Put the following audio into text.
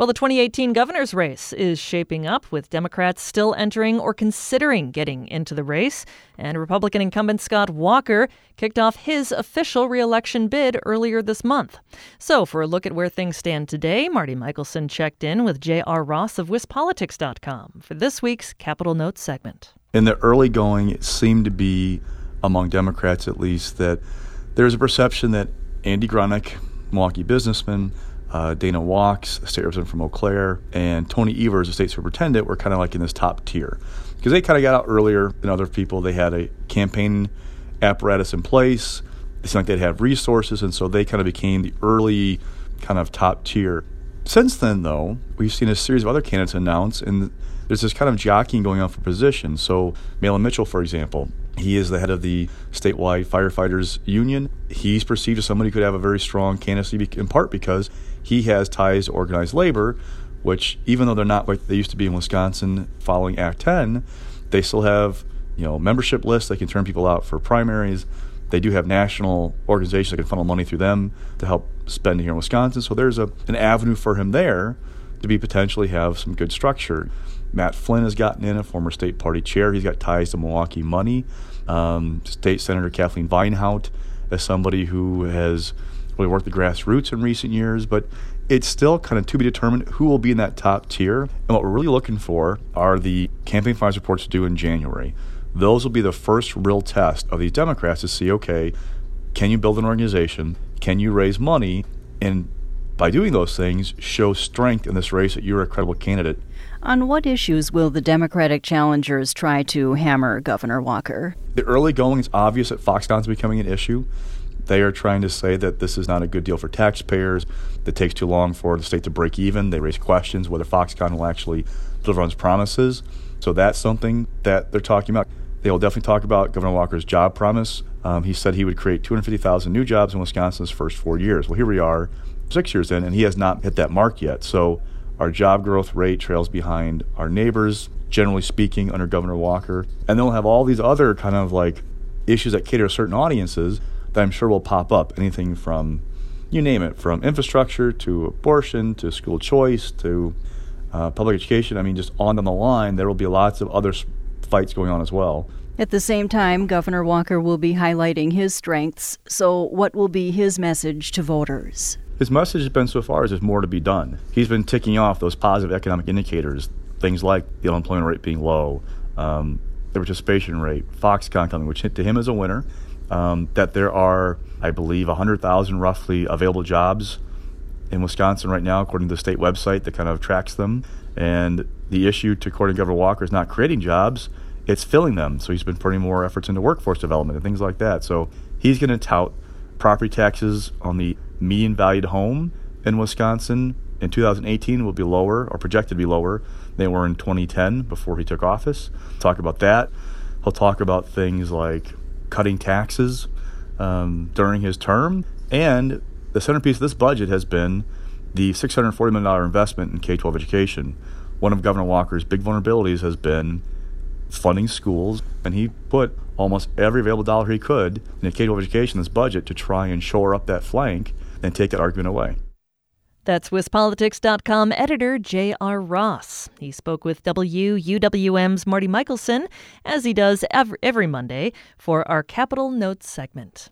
Well, the 2018 governor's race is shaping up with Democrats still entering or considering getting into the race. And Republican incumbent Scott Walker kicked off his official reelection bid earlier this month. So, for a look at where things stand today, Marti Mikkelson checked in with J.R. Ross of WisPolitics.com for this week's Capitol Notes segment. In the early going, it seemed to be, among Democrats at least, that there's a perception that Andy Gronik, Milwaukee businessman, uh, Dana Wachs, a state representative from Eau Claire, and Tony Evers, a state superintendent, were kind of like in this top tier because they kind of got out earlier than other people. They had a campaign apparatus in place. It seemed like they'd have resources, and so they kind of became the early kind of top tier. Since then, though, we've seen a series of other candidates announce, and there's this kind of jockeying going on for position. So, Mahlon Mitchell, for example, he is the head of the statewide firefighters union. He's perceived as somebody who could have a very strong candidacy in part because he has ties to organized labor, which even though they're not like they used to be in Wisconsin following Act 10, they still have you know membership lists. They can turn people out for primaries. They do have national organizations that can funnel money through them to help spend here in Wisconsin. So there's a an avenue for him there to be potentially have some good structure. Matt Flynn has gotten in, a former state party chair. He's got ties to Milwaukee money. Um, state Senator Kathleen Vinehout as somebody who has really worked the grassroots in recent years, but it's still kind of to be determined who will be in that top tier. And what we're really looking for are the campaign finance reports due in January. Those will be the first real test of these Democrats to see okay, can you build an organization? Can you raise money? And by doing those things, show strength in this race that you're a credible candidate. On what issues will the Democratic challengers try to hammer Governor Walker? The early going is obvious that Foxconn is becoming an issue. They are trying to say that this is not a good deal for taxpayers, that takes too long for the state to break even. They raise questions whether Foxconn will actually deliver on its promises. So that's something that they're talking about. They will definitely talk about Governor Walker's job promise. Um, he said he would create 250,000 new jobs in Wisconsin's first four years. Well, here we are, six years in, and he has not hit that mark yet. So our job growth rate trails behind our neighbors, generally speaking, under Governor Walker. And then we'll have all these other kind of like issues that cater to certain audiences that I'm sure will pop up. Anything from, you name it, from infrastructure to abortion to school choice to uh, public education. I mean, just on down the line, there will be lots of other fights going on as well. At the same time, Governor Walker will be highlighting his strengths. So, what will be his message to voters? His message has been so far is there's more to be done. He's been ticking off those positive economic indicators, things like the unemployment rate being low, um, the participation rate, Foxconn coming, which to him is a winner um, that there are, I believe, 100,000 roughly available jobs in Wisconsin right now, according to the state website that kind of tracks them. And the issue, to according to Governor Walker, is not creating jobs, it's filling them. So he's been putting more efforts into workforce development and things like that. So he's going to tout property taxes on the median valued home in Wisconsin in 2018 will be lower or projected to be lower than they were in 2010 before he took office. Talk about that. He'll talk about things like cutting taxes um, during his term. And the centerpiece of this budget has been the $640 million investment in K 12 education. One of Governor Walker's big vulnerabilities has been funding schools, and he put almost every available dollar he could in K 12 education this budget to try and shore up that flank and take that argument away. That's WisPolitics.com editor J.R. Ross. He spoke with WUWM's Marti Mikkelson, as he does every, every Monday, for our Capitol Notes segment.